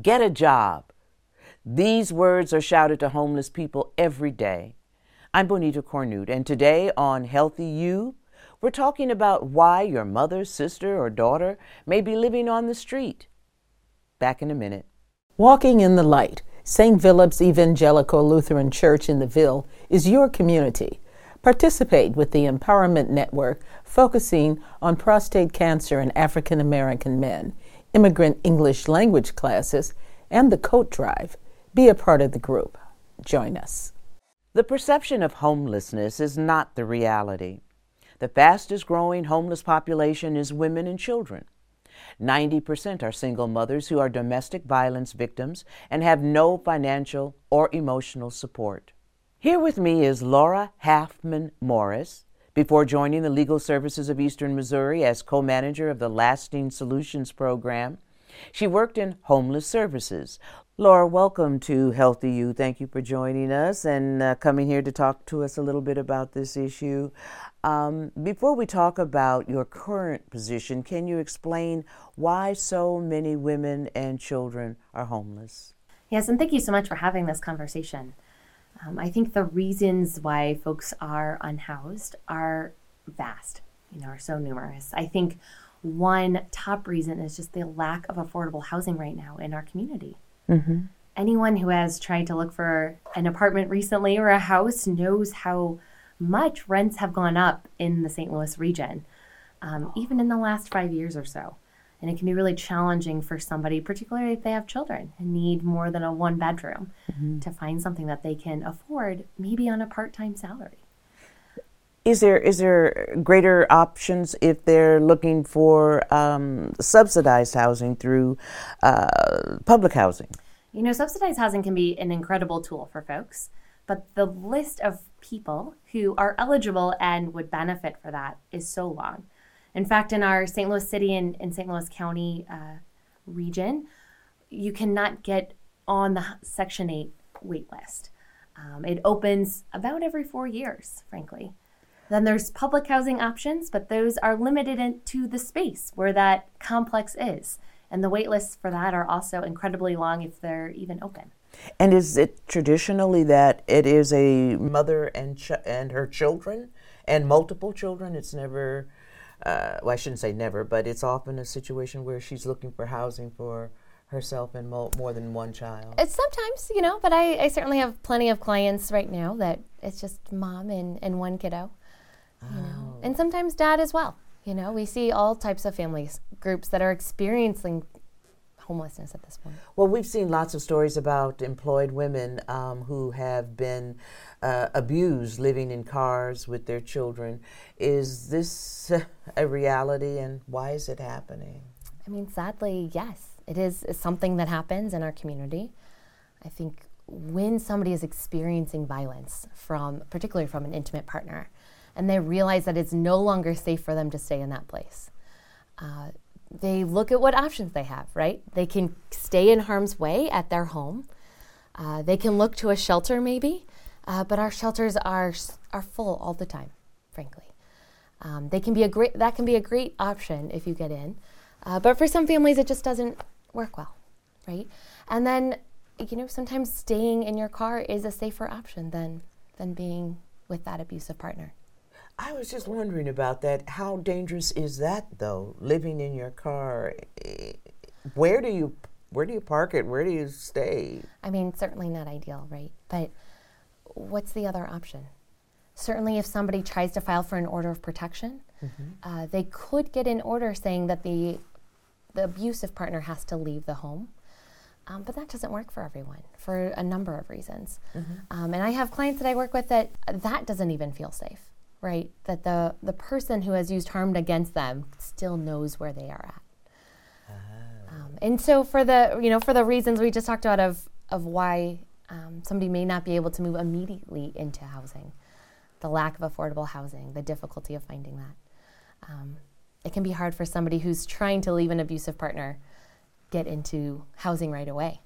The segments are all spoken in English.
get a job. These words are shouted to homeless people every day. I'm Bonita Cornute, and today on Healthy You, we're talking about why your mother, sister, or daughter may be living on the street. Back in a minute. Walking in the Light, St. Philip's Evangelical Lutheran Church in the Ville, is your community. Participate with the Empowerment Network focusing on prostate cancer in African American men, immigrant English language classes, and the Coat Drive. Be a part of the group. Join us. The perception of homelessness is not the reality. The fastest growing homeless population is women and children. 90% are single mothers who are domestic violence victims and have no financial or emotional support. Here with me is Laura Halfman Morris. Before joining the Legal Services of Eastern Missouri as co manager of the Lasting Solutions Program, she worked in homeless services. Laura, welcome to Healthy You. Thank you for joining us and uh, coming here to talk to us a little bit about this issue. Um, before we talk about your current position, can you explain why so many women and children are homeless? Yes, and thank you so much for having this conversation. Um, I think the reasons why folks are unhoused are vast, you know, are so numerous. I think one top reason is just the lack of affordable housing right now in our community. Mm-hmm. Anyone who has tried to look for an apartment recently or a house knows how much rents have gone up in the St. Louis region, um, even in the last five years or so. And it can be really challenging for somebody, particularly if they have children and need more than a one bedroom, mm-hmm. to find something that they can afford, maybe on a part time salary. Is there is there greater options if they're looking for um, subsidized housing through uh, public housing? You know, subsidized housing can be an incredible tool for folks, but the list of people who are eligible and would benefit for that is so long. In fact, in our St. Louis City and, and St. Louis County uh, region, you cannot get on the Section 8 wait list. Um, it opens about every four years, frankly. Then there's public housing options, but those are limited to the space where that complex is. And the wait lists for that are also incredibly long if they're even open. And is it traditionally that it is a mother and ch- and her children and multiple children? It's never uh, well, I shouldn't say never, but it's often a situation where she's looking for housing for herself and mo- more than one child. It's sometimes, you know, but I, I, certainly have plenty of clients right now that it's just mom and, and one kiddo, you oh. know, and sometimes dad as well. You know, we see all types of families groups that are experiencing homelessness at this point. Well, we've seen lots of stories about employed women um, who have been uh, abused living in cars with their children. Is this a reality and why is it happening? I mean, sadly, yes. It is something that happens in our community. I think when somebody is experiencing violence from, particularly from an intimate partner, and they realize that it's no longer safe for them to stay in that place, uh, they look at what options they have, right? They can stay in harm's way at their home. Uh, they can look to a shelter, maybe, uh, but our shelters are are full all the time, frankly. Um, they can be a great that can be a great option if you get in, uh, but for some families it just doesn't work well, right? And then you know sometimes staying in your car is a safer option than than being with that abusive partner. I was just wondering about that. How dangerous is that though? Living in your car, where do you where do you park it? Where do you stay? I mean, certainly not ideal, right? But what's the other option? Certainly, if somebody tries to file for an order of protection, mm-hmm. uh, they could get an order saying that the the abusive partner has to leave the home. Um, but that doesn't work for everyone for a number of reasons. Mm-hmm. Um, and I have clients that I work with that that doesn't even feel safe, right? That the the person who has used harm against them still knows where they are at. Ah. Um, and so for the you know for the reasons we just talked about of of why um, somebody may not be able to move immediately into housing, the lack of affordable housing, the difficulty of finding that. Um, it can be hard for somebody who's trying to leave an abusive partner get into housing right away.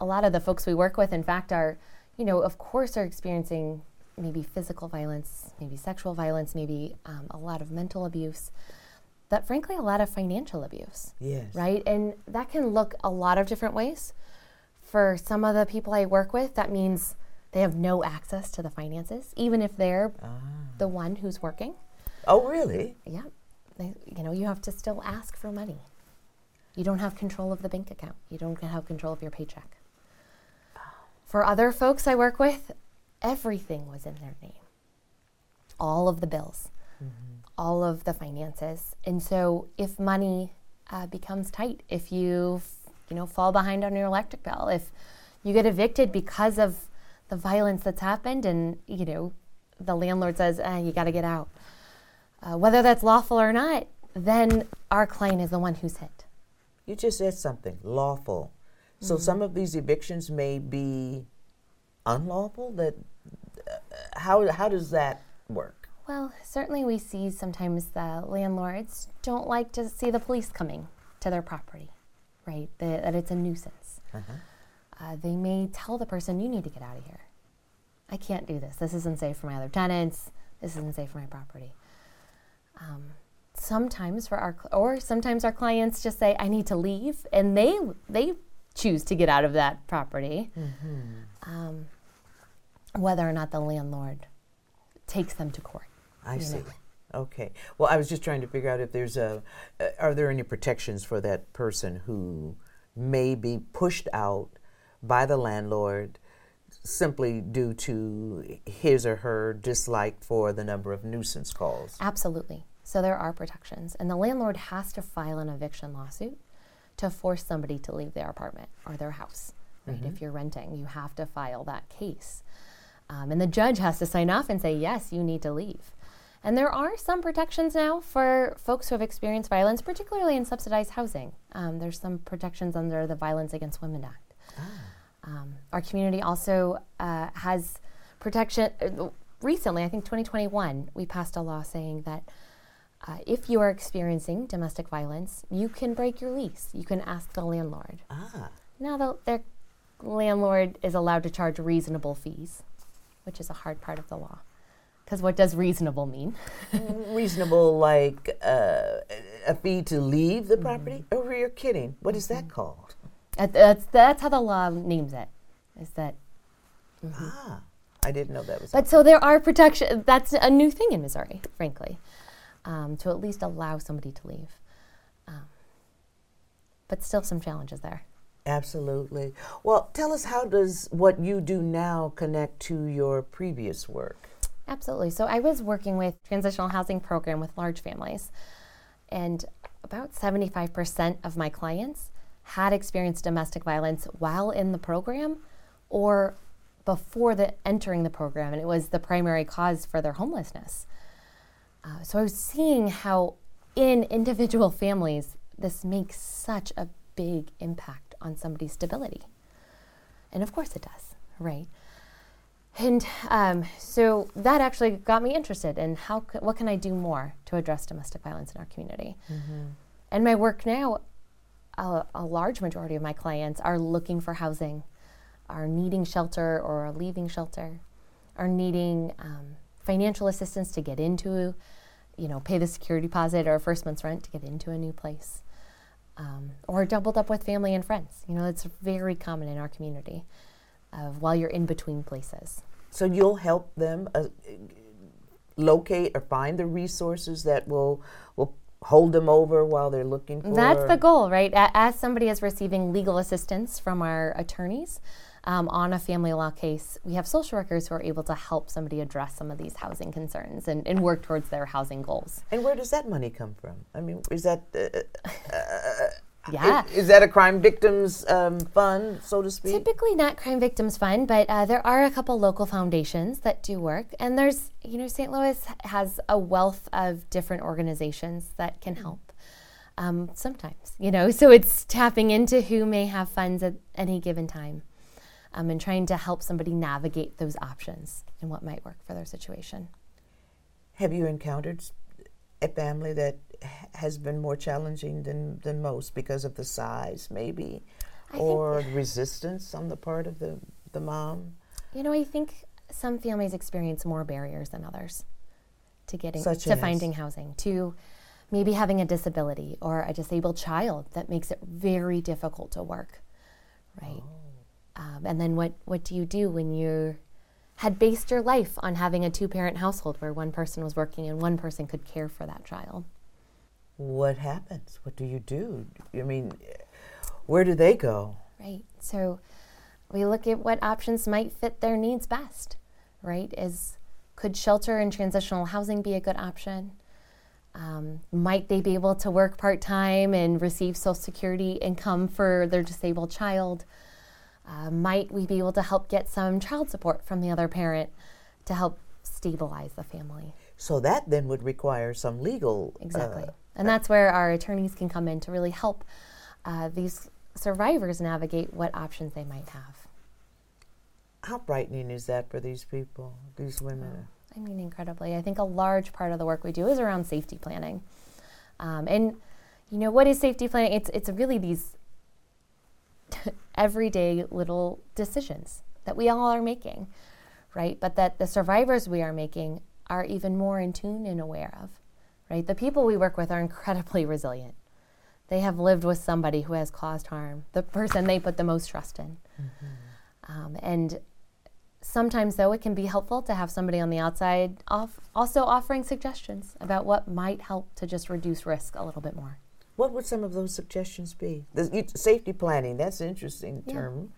A lot of the folks we work with, in fact, are, you know, of course, are experiencing maybe physical violence, maybe sexual violence, maybe um, a lot of mental abuse. that frankly a lot of financial abuse. Yes. Right? And that can look a lot of different ways. For some of the people I work with, that means they have no access to the finances, even if they're the one who's working. Oh, really? Yeah. They, you know, you have to still ask for money. You don't have control of the bank account. You don't have control of your paycheck. For other folks I work with, everything was in their name. All of the bills, all of the finances. And so if money uh, becomes tight, if you, f- you know, fall behind on your electric bill, if you get evicted because of the violence that's happened and, you know, the landlord says, eh, you got to get out, uh, whether that's lawful or not, then our client is the one who's hit. You just said something lawful. So some of these evictions may be unlawful. That uh, how how does that work? Well, certainly we see sometimes the landlords don't like to see the police coming to their property, right? That, that it's a nuisance. Uh, they may tell the person, you need to get out of here. I can't do this. This isn't safe for my other tenants. This isn't safe for my property. Um, sometimes for our, cl- or sometimes our clients just say, I need to leave, and they they choose to get out of that property. Um, whether or not the landlord takes them to court. I see. know. Okay. Well, I was just trying to figure out if there's a uh, are there any protections for that person who may be pushed out by the landlord simply due to his or her dislike for the number of nuisance calls. Absolutely. So there are protections, and the landlord has to file an eviction lawsuit to force somebody to leave their apartment or their house. Right? If you're renting, you have to file that case, um, and the judge has to sign off and say yes, you need to leave. And there are some protections now for folks who have experienced violence, particularly in subsidized housing. Um, there's some protections under the Violence Against Women Act. Um, our community also uh, has protection. Uh, recently, I think 2021, we passed a law saying that uh, if you are experiencing domestic violence, you can break your lease. You can ask the landlord. Ah. Now, the, their landlord is allowed to charge reasonable fees, which is a hard part of the law. Because what does reasonable mean? reasonable like uh, a fee to leave the property? Oh, you're kidding. What is that called? Uh, That's, that's how the law names it. Is that Ah, I didn't know that was. But so there are protection. That's a new thing in Missouri, frankly, um, to at least allow somebody to leave. Um, but still, some challenges there. Absolutely. Well, tell us how does what you do now connect to your previous work? Absolutely. So I was working with transitional housing program with large families, and about 75% of my clients had experienced domestic violence while in the program or before the entering the program, and it was the primary cause for their homelessness. Uh, so I was seeing how in individual families this makes such a big impact on somebody's stability. And of course it does, right? And um, so that actually got me interested in how c- what can I do more to address domestic violence in our community. And my work now, a, a large majority of my clients are looking for housing, are needing shelter or are leaving shelter, are needing um, financial assistance to get into, you know, pay the security deposit or first month's rent to get into a new place, um, or doubled up with family and friends. You know, it's very common in our community of while you're in between places. So you'll help them uh, locate or find the resources that will will hold them over while they're looking for. That's the goal, right? As somebody is receiving legal assistance from our attorneys um, on a family law case, we have social workers who are able to help somebody address some of these housing concerns and, and work towards their housing goals. And where does that money come from? I mean, is that uh, Yeah. is, is that a crime victims um, fund, so to speak? Typically not Crime Victims Fund, but uh, there are a couple local foundations that do work. And there's, you know, St. Louis has a wealth of different organizations that can help. Um, sometimes, you know, so it's tapping into who may have funds at any given time um, and trying to help somebody navigate those options and what might work for their situation. Have you encountered a family that has been more challenging than, than most because of the size, maybe, I or resistance on the part of the, the mom? You know, I think some families experience more barriers than others to getting Such to as? finding housing, to maybe having a disability or a disabled child that makes it very difficult to work, right? Oh. Um, and then what, what do you do when you had based your life on having a two parent household where one person was working and one person could care for that child? What happens? What do you do? I mean, where do they go? Right. So we look at what options might fit their needs best, right? Is could shelter and transitional housing be a good option? Um, might they be able to work part time and receive Social Security income for their disabled child? Uh, might we be able to help get some child support from the other parent to help stabilize the family? So that then would require some legal. Uh, exactly. Uh, and that's where our attorneys can come in to really help uh, these survivors navigate what options they might have. How brightening is that for these people, these women? Oh I mean, incredibly. I think a large part of the work we do is around safety planning. Um, and, you know, what is safety planning? It's, it's really these everyday little decisions that we all are making, right? But that the survivors we are making are even more in tune and aware of, right? The people we work with are incredibly resilient. They have lived with somebody who has caused harm, the person they put the most trust in. Mm-hmm. Um, and Sometimes, though, it can be helpful to have somebody on the outside off, also offering suggestions about what might help to just reduce risk a little bit more. What would some of those suggestions be? The safety planning, that's an interesting yeah. term.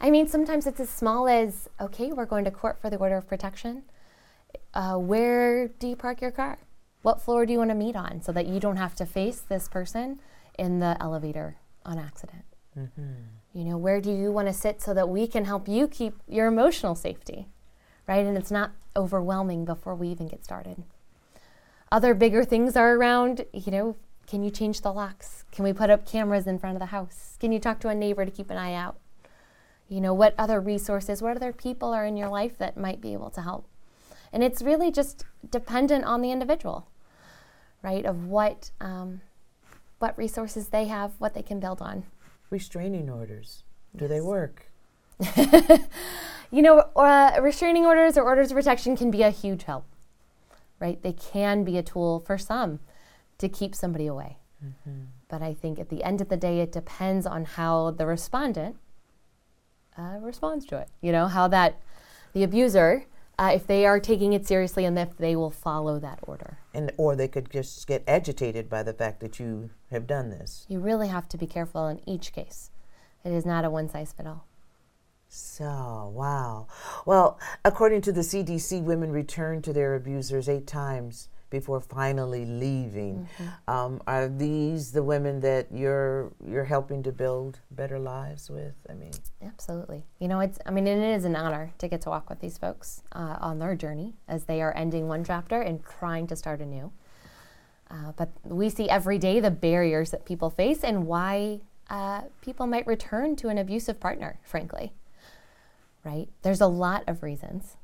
I mean, sometimes it's as small as okay, we're going to court for the order of protection. Uh, where do you park your car? What floor do you want to meet on so that you don't have to face this person in the elevator on accident? Mm-hmm. You know, where do you want to sit so that we can help you keep your emotional safety, right? And it's not overwhelming before we even get started. Other bigger things are around, you know, can you change the locks? Can we put up cameras in front of the house? Can you talk to a neighbor to keep an eye out? You know, what other resources, what other people are in your life that might be able to help? And it's really just dependent on the individual, right? Of what um, what resources they have, what they can build on restraining orders? Do yes. they work? you know, uh, restraining orders or orders of protection can be a huge help, right? They can be a tool for some to keep somebody away. Mm-hmm. But I think at the end of the day, it depends on how the respondent uh, responds to it. You know, how that the abuser uh, if they are taking it seriously and if they will follow that order. And or they could just get agitated by the fact that you have done this. You really have to be careful in each case. It is not a one size fit all. So, wow. Well, according to the CDC, women return to their abusers eight times before finally leaving. Mm-hmm. Um, are these the women that you're you're helping to build better lives with? I mean, absolutely. You know, it's I mean, it is an honor to get to walk with these folks uh, on their journey as they are ending one chapter and trying to start a new. Uh, but we see every day the barriers that people face and why uh, people might return to an abusive partner. Frankly, right? There's a lot of reasons.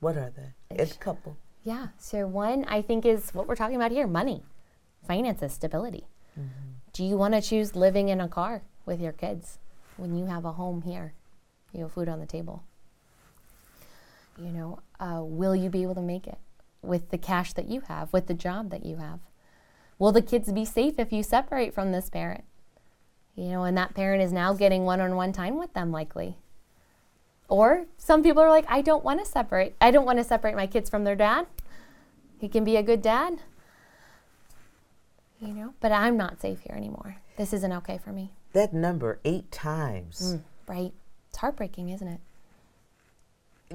What are they? A couple. Yeah. So one I think is what we're talking about here: money, finances, stability. Mm-hmm. Do you want to choose living in a car with your kids when you have a home here? You have food on the table. You know, uh, will you be able to make it with the cash that you have, with the job that you have? Will the kids be safe if you separate from this parent? You know, and that parent is now getting one on one time with them, likely. Or some people are like, I don't want to separate. I don't want to separate my kids from their dad. He can be a good dad. You know, but I'm not safe here anymore. This isn't okay for me. That number, eight times. Mm, right. It's heartbreaking, isn't it?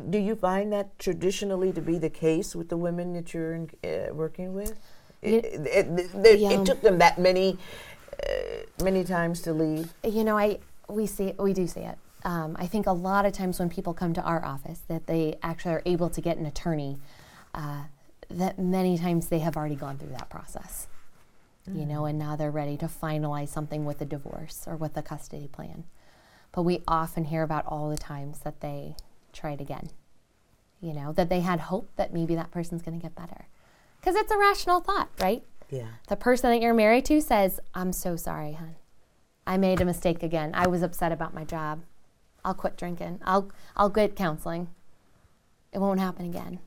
Do you find that traditionally to be the case with the women that you're in, uh, working with? It, it, it, yeah. it, took them that many, uh, many times to leave. You know, I we see we do see it um, I think a lot of times when people come to our office that they actually are able to get an attorney, uh, that many times they have already gone through that process. Mm-hmm. You know, mm. and now they're ready to finalize something with a divorce or with a custody plan. But we often hear about all the times that they tried again. You know, that they had hope that maybe that person's going to get better. Because it's a rational thought, right? Yeah. The person that you're married to says, I'm so sorry, hon. I made a mistake again. I was upset about my job. I'll quit drinking. I'll I'll get counseling. It won't happen again.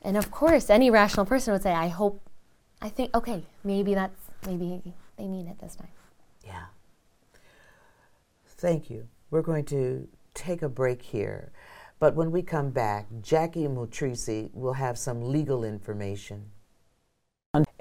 And of course, any rational person would say, I hope, I think, okay, maybe that's, maybe they mean it this time. Yeah. Thank you. We're going to take a break here. But when we come back, Jackie Motrisi will have some legal information.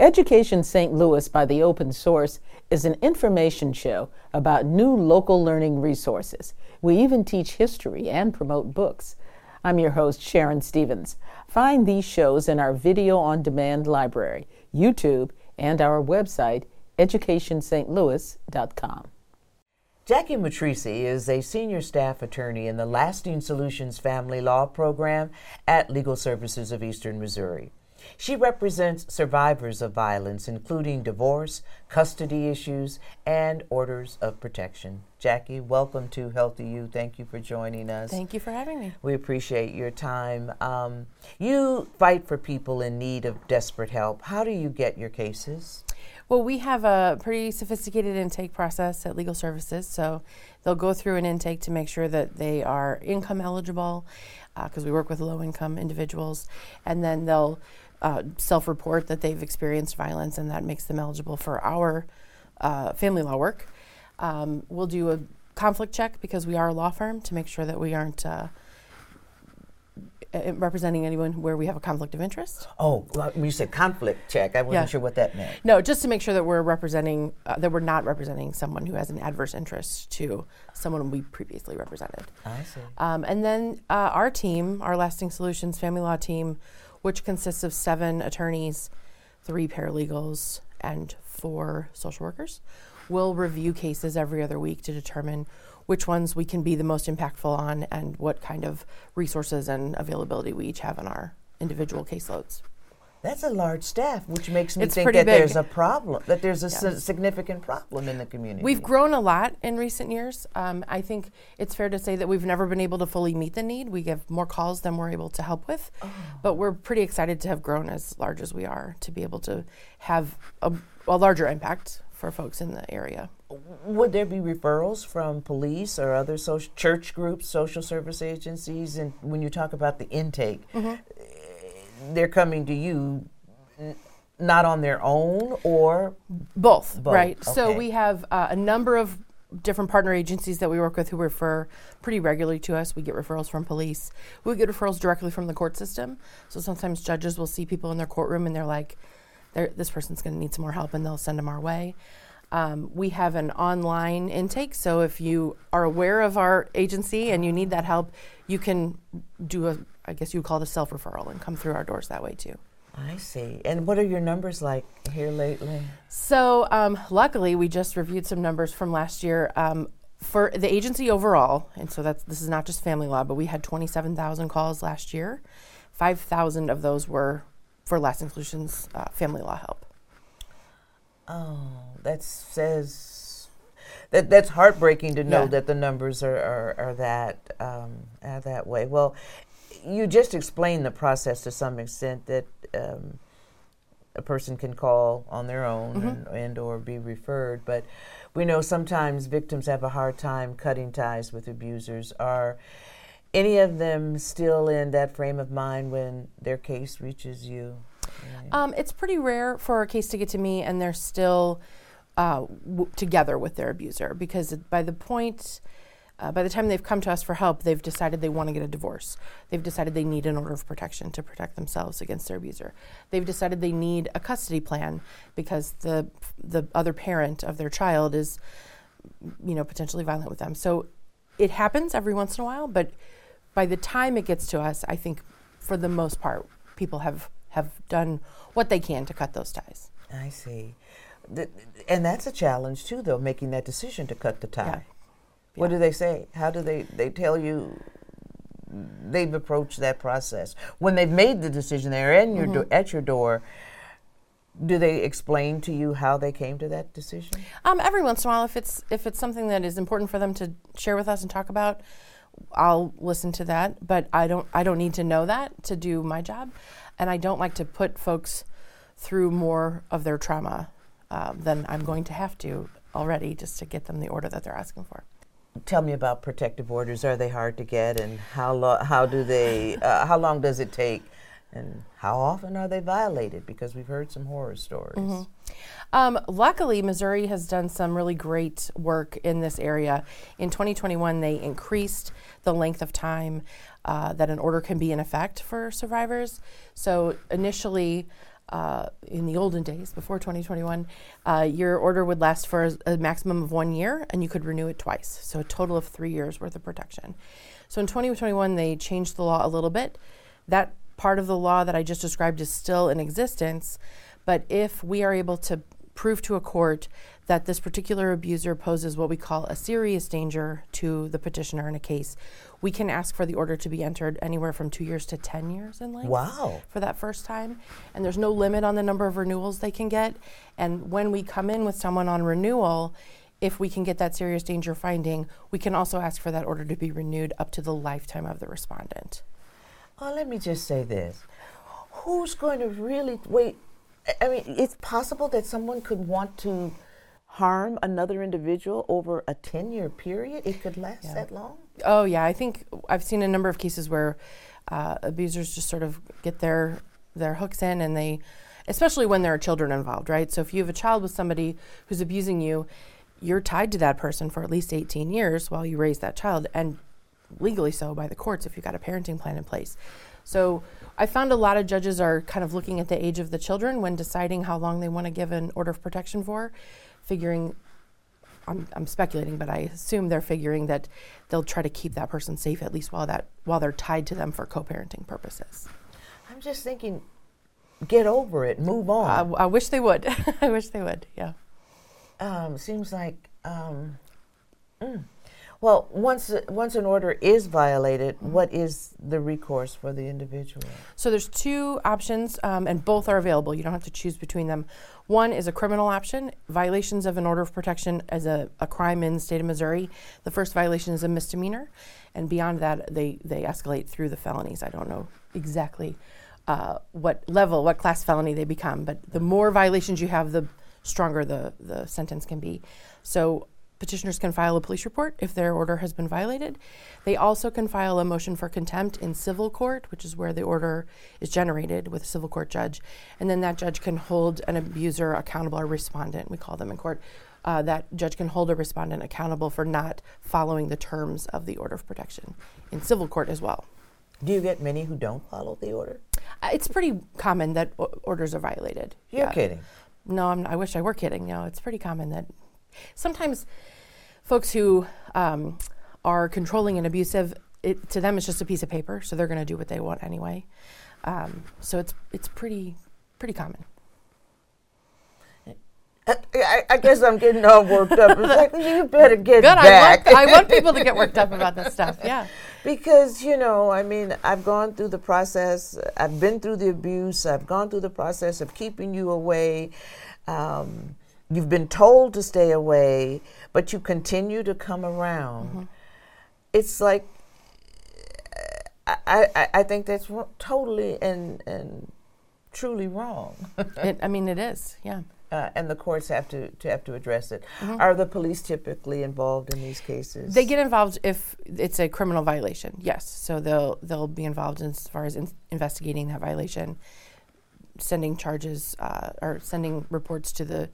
Education St. Louis by the Open Source is an information show about new local learning resources. We even teach history and promote books. I'm your host, Sharon Stevens. Find these shows in our video on demand library, YouTube, and our website, educationstlouis.com. Jackie Matrisi is a senior staff attorney in the Lasting Solutions Family Law Program at Legal Services of Eastern Missouri. She represents survivors of violence, including divorce, custody issues, and orders of protection. Jackie, welcome to Healthy You. Thank you for joining us. Thank you for having me. We appreciate your time. Um, you fight for people in need of desperate help. How do you get your cases? Well, we have a pretty sophisticated intake process at Legal Services. So they'll go through an intake to make sure that they are income eligible, because uh, we work with low income individuals, and then they'll uh, self report that they've experienced violence, and that makes them eligible for our uh, family law work. Um, we'll do a conflict check because we are a law firm to make sure that we aren't uh, representing anyone where we have a conflict of interest. Oh, well, you said conflict check. I wasn't yeah. sure what that meant. No, just to make sure that we're representing, uh, that we're not representing someone who has an adverse interest to someone we previously represented. I see. Um, and then uh, our team, our Lasting Solutions Family Law team, which consists of seven attorneys, three paralegals, and four social workers. We'll review cases every other week to determine which ones we can be the most impactful on and what kind of resources and availability we each have in our individual caseloads. That's a large staff, which makes me it's think that big. there's a problem, that there's a yeah. significant problem in the community. We've grown a lot in recent years. Um, I think it's fair to say that we've never been able to fully meet the need. We get more calls than we're able to help with, oh. but we're pretty excited to have grown as large as we are to be able to have a, a larger impact for folks in the area. Would there be referrals from police or other social, church groups, social service agencies? And when you talk about the intake, mm-hmm they're coming to you not on their own or both, both. right? Okay. So we have uh, a number of different partner agencies that we work with who refer pretty regularly to us. We get referrals from police. We get referrals directly from the court system. So sometimes judges will see people in their courtroom and they're like, they're, this person's going to need some more help, and they'll send them our way. Um, we have an online intake, so if you are aware of our agency and you need that help, you can do a I guess you would call it a self referral and come through our doors that way too. I see. And what are your numbers like here lately? So, um, luckily, we just reviewed some numbers from last year. Um, for the agency overall, and so that's this is not just family law, but we had 27,000 calls last year. 5,000 of those were for Lasting Solutions uh, family law help. Oh, that says that that's heartbreaking to know yeah. that the numbers are are, are that um, are that way. Well, you just explained the process to some extent that um, a person can call on their own mm-hmm. and, and, or be referred, but we know sometimes victims have a hard time cutting ties with abusers. Are any of them still in that frame of mind when their case reaches you? Um, it's pretty rare for a case to get to me and they're still uh, w- together with their abuser because by the point uh, by the time they've come to us for help, they've decided they want to get a divorce. They've decided they need an order of protection to protect themselves against their abuser. They've decided they need a custody plan because the the other parent of their child is, you know, potentially violent with them. So it happens every once in a while, but by the time it gets to us, I think for the most part, people have have done what they can to cut those ties. I see. And that's a challenge too, though, making that decision to cut the tie. Yeah. What do they say? How do they they tell you they've approached that process when they've made the decision? They're in your mm-hmm. do- at your door. Do they explain to you how they came to that decision? Um, every once in a while, if it's if it's something that is important for them to share with us and talk about, I'll listen to that. But I don't I don't need to know that to do my job, and I don't like to put folks through more of their trauma uh, than I'm going to have to already just to get them the order that they're asking for. Tell me about protective orders. Are they hard to get, and how lo- how do they? Uh, how long does it take And how often are they violated? Because we've heard some horror stories. Um, luckily, Missouri has done some really great work in this area. In 2021, they increased the length of time uh, that an order can be in effect for survivors. So initially, uh, in the olden days, before 2021, uh, your order would last for a, a maximum of one year, and you could renew it twice. So a total of three years worth of protection. So in 2021, they changed the law a little bit. That part of the law that I just described is still in existence, but if we are able to prove to a court that this particular abuser poses what we call a serious danger to the petitioner in a case, we can ask for the order to be entered anywhere from two years to 10 years in length. Wow. For that first time. And there's no limit on the number of renewals they can get. And when we come in with someone on renewal, if we can get that serious danger finding, we can also ask for that order to be renewed up to the lifetime of the respondent. Oh, let me just say this. Who's going to really wait? I mean, it's possible that someone could want to harm another individual over a 10 year period. It could last Yeah. that long? Oh yeah, I think I've seen a number of cases where uh, abusers just sort of get their their hooks in, and they, especially when there are children involved, right? So if you have a child with somebody who's abusing you, you're tied to that person for at least 18 years while you raise that child, and legally so by the courts if you've got a parenting plan in place. So I found a lot of judges are kind of looking at the age of the children when deciding how long they want to give an order of protection for, figuring I'm, I'm speculating, but I assume they're figuring that they'll try to keep that person safe at least while that while they're tied to them for co-parenting purposes. I'm just thinking, get over it, move on. I, I wish they would. I wish they would. Yeah. um, seems like, um, mm. Well, once once an order is violated, what is the recourse for the individual? So there's two options, um, and both are available. You don't have to choose between them. One is a criminal option. Violations of an order of protection as a, a crime in the state of Missouri. The first violation is a misdemeanor, and beyond that, they they escalate through the felonies. I don't know exactly uh, what level, what class felony they become, but the more violations you have, the stronger the the sentence can be. So petitioners can file a police report if their order has been violated. They also can file a motion for contempt in civil court, which is where the order is generated with a civil court judge. And then that judge can hold an abuser accountable or respondent, we call them in court. Uh, that judge can hold a respondent accountable for not following the terms of the order of protection in civil court as well. Do you get many who don't follow the order? Uh, it's pretty common that o- orders are violated. You're Yeah. kidding. No, I'm, I wish I were kidding. No, it's pretty common that sometimes folks who um, are controlling and abusive, it, to them it's just a piece of paper, so they're going to do what they want anyway. Um, so it's it's pretty pretty common. I, I, I guess I'm getting all worked up. It's like you better get Good. I back. want, I want people to get worked up about this stuff. Yeah. Because, you know, I mean, I've gone through the process, I've been through the abuse, I've gone through the process of keeping you away. Um, you've been told to stay away, but you continue to come around. It's like, I, I, I think that's totally and, and truly wrong. It, I mean, it is. Yeah. Uh, and the courts have to, to have to address it. Are the police typically involved in these cases? They get involved if it's a criminal violation. Yes, so they'll they'll be involved in as far as in, investigating that violation, sending charges uh, or sending reports to the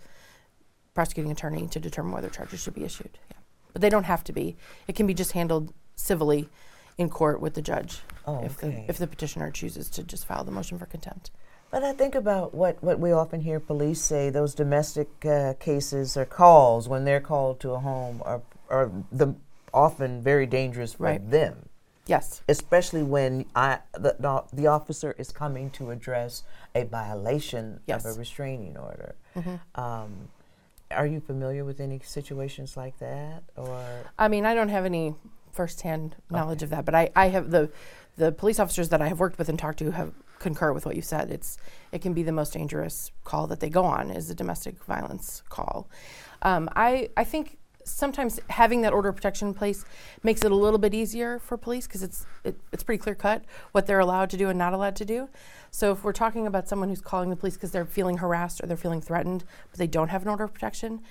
prosecuting attorney to determine whether charges should be issued. Yeah. But they don't have to be. It can be just handled civilly in court with the judge Oh, if okay. the if the petitioner chooses to just file the motion for contempt. But I think about what, what we often hear police say those domestic uh, cases or calls when they're called to a home are, are the, often very dangerous for Right. them, Yes. especially when I, the, the, the officer is coming to address a violation Yes. of a restraining order. Mm-hmm. Um, are you familiar with any situations like that? Or I mean, I don't have any firsthand knowledge of that, but I, I have the the police officers that I have worked with and talked to have concur with what you said. It's it can be the most dangerous call that they go on is a domestic violence call. Um, I I think sometimes having that order of protection in place makes it a little bit easier for police because it's it, it's pretty clear cut what they're allowed to do and not allowed to do. So if we're talking about someone who's calling the police because they're feeling harassed or they're feeling threatened, but they don't have an order of protection,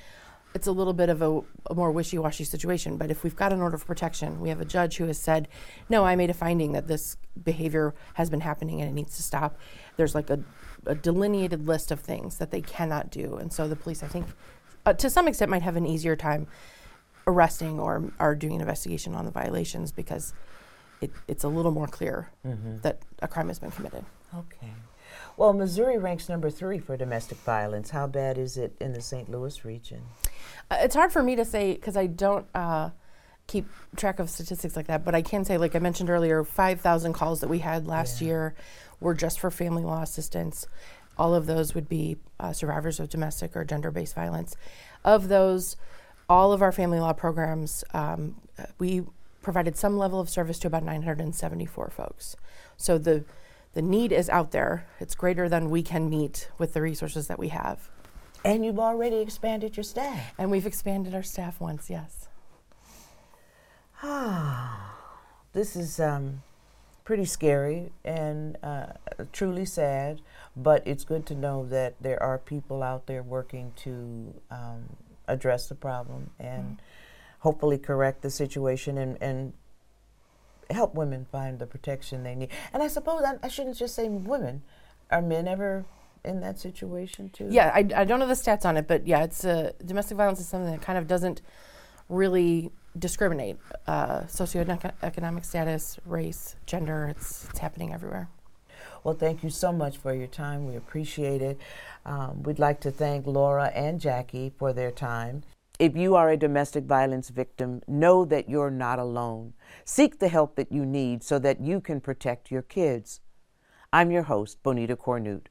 it's a little bit of a, a more wishy-washy situation. But if we've got an order of protection, we have a judge who has said, "No, I made a finding that this behavior has been happening and it needs to stop." There's like a, a delineated list of things that they cannot do, and so the police, I think, uh, to some extent, might have an easier time arresting or or doing an investigation on the violations because it, it's a little more clear that a crime has been committed. Okay. Well, Missouri ranks number three for domestic violence. How bad is it in the St. Louis region? Uh, it's hard for me to say because I don't uh, keep track of statistics like that. But I can say, like I mentioned earlier, 5,000 calls that we had last Yeah. year were just for family law assistance. All of those would be uh, survivors of domestic or gender based violence. Of those, all of our family law programs, um, we provided some level of service to about 974 folks. So the the need is out there. It's greater than we can meet with the resources that we have. And you've already expanded your staff. And we've expanded our staff once, yes. Ah, this is um, pretty scary and uh, truly sad, but it's good to know that there are people out there working to um, address the problem and hopefully correct the situation and, and help women find the protection they need. And I suppose I, I shouldn't just say women. Are men ever in that situation too? Yeah, I, I don't know the stats on it, but yeah, it's uh, domestic violence is something that kind of doesn't really discriminate uh, socioeconomic status, race, gender. It's it's happening everywhere. Well, thank you so much for your time. We appreciate it. Um, we'd like to thank Laura and Jackie for their time. If you are a domestic violence victim, know that you're not alone. Seek the help that you need so that you can protect your kids. I'm your host, Bonita Cornute.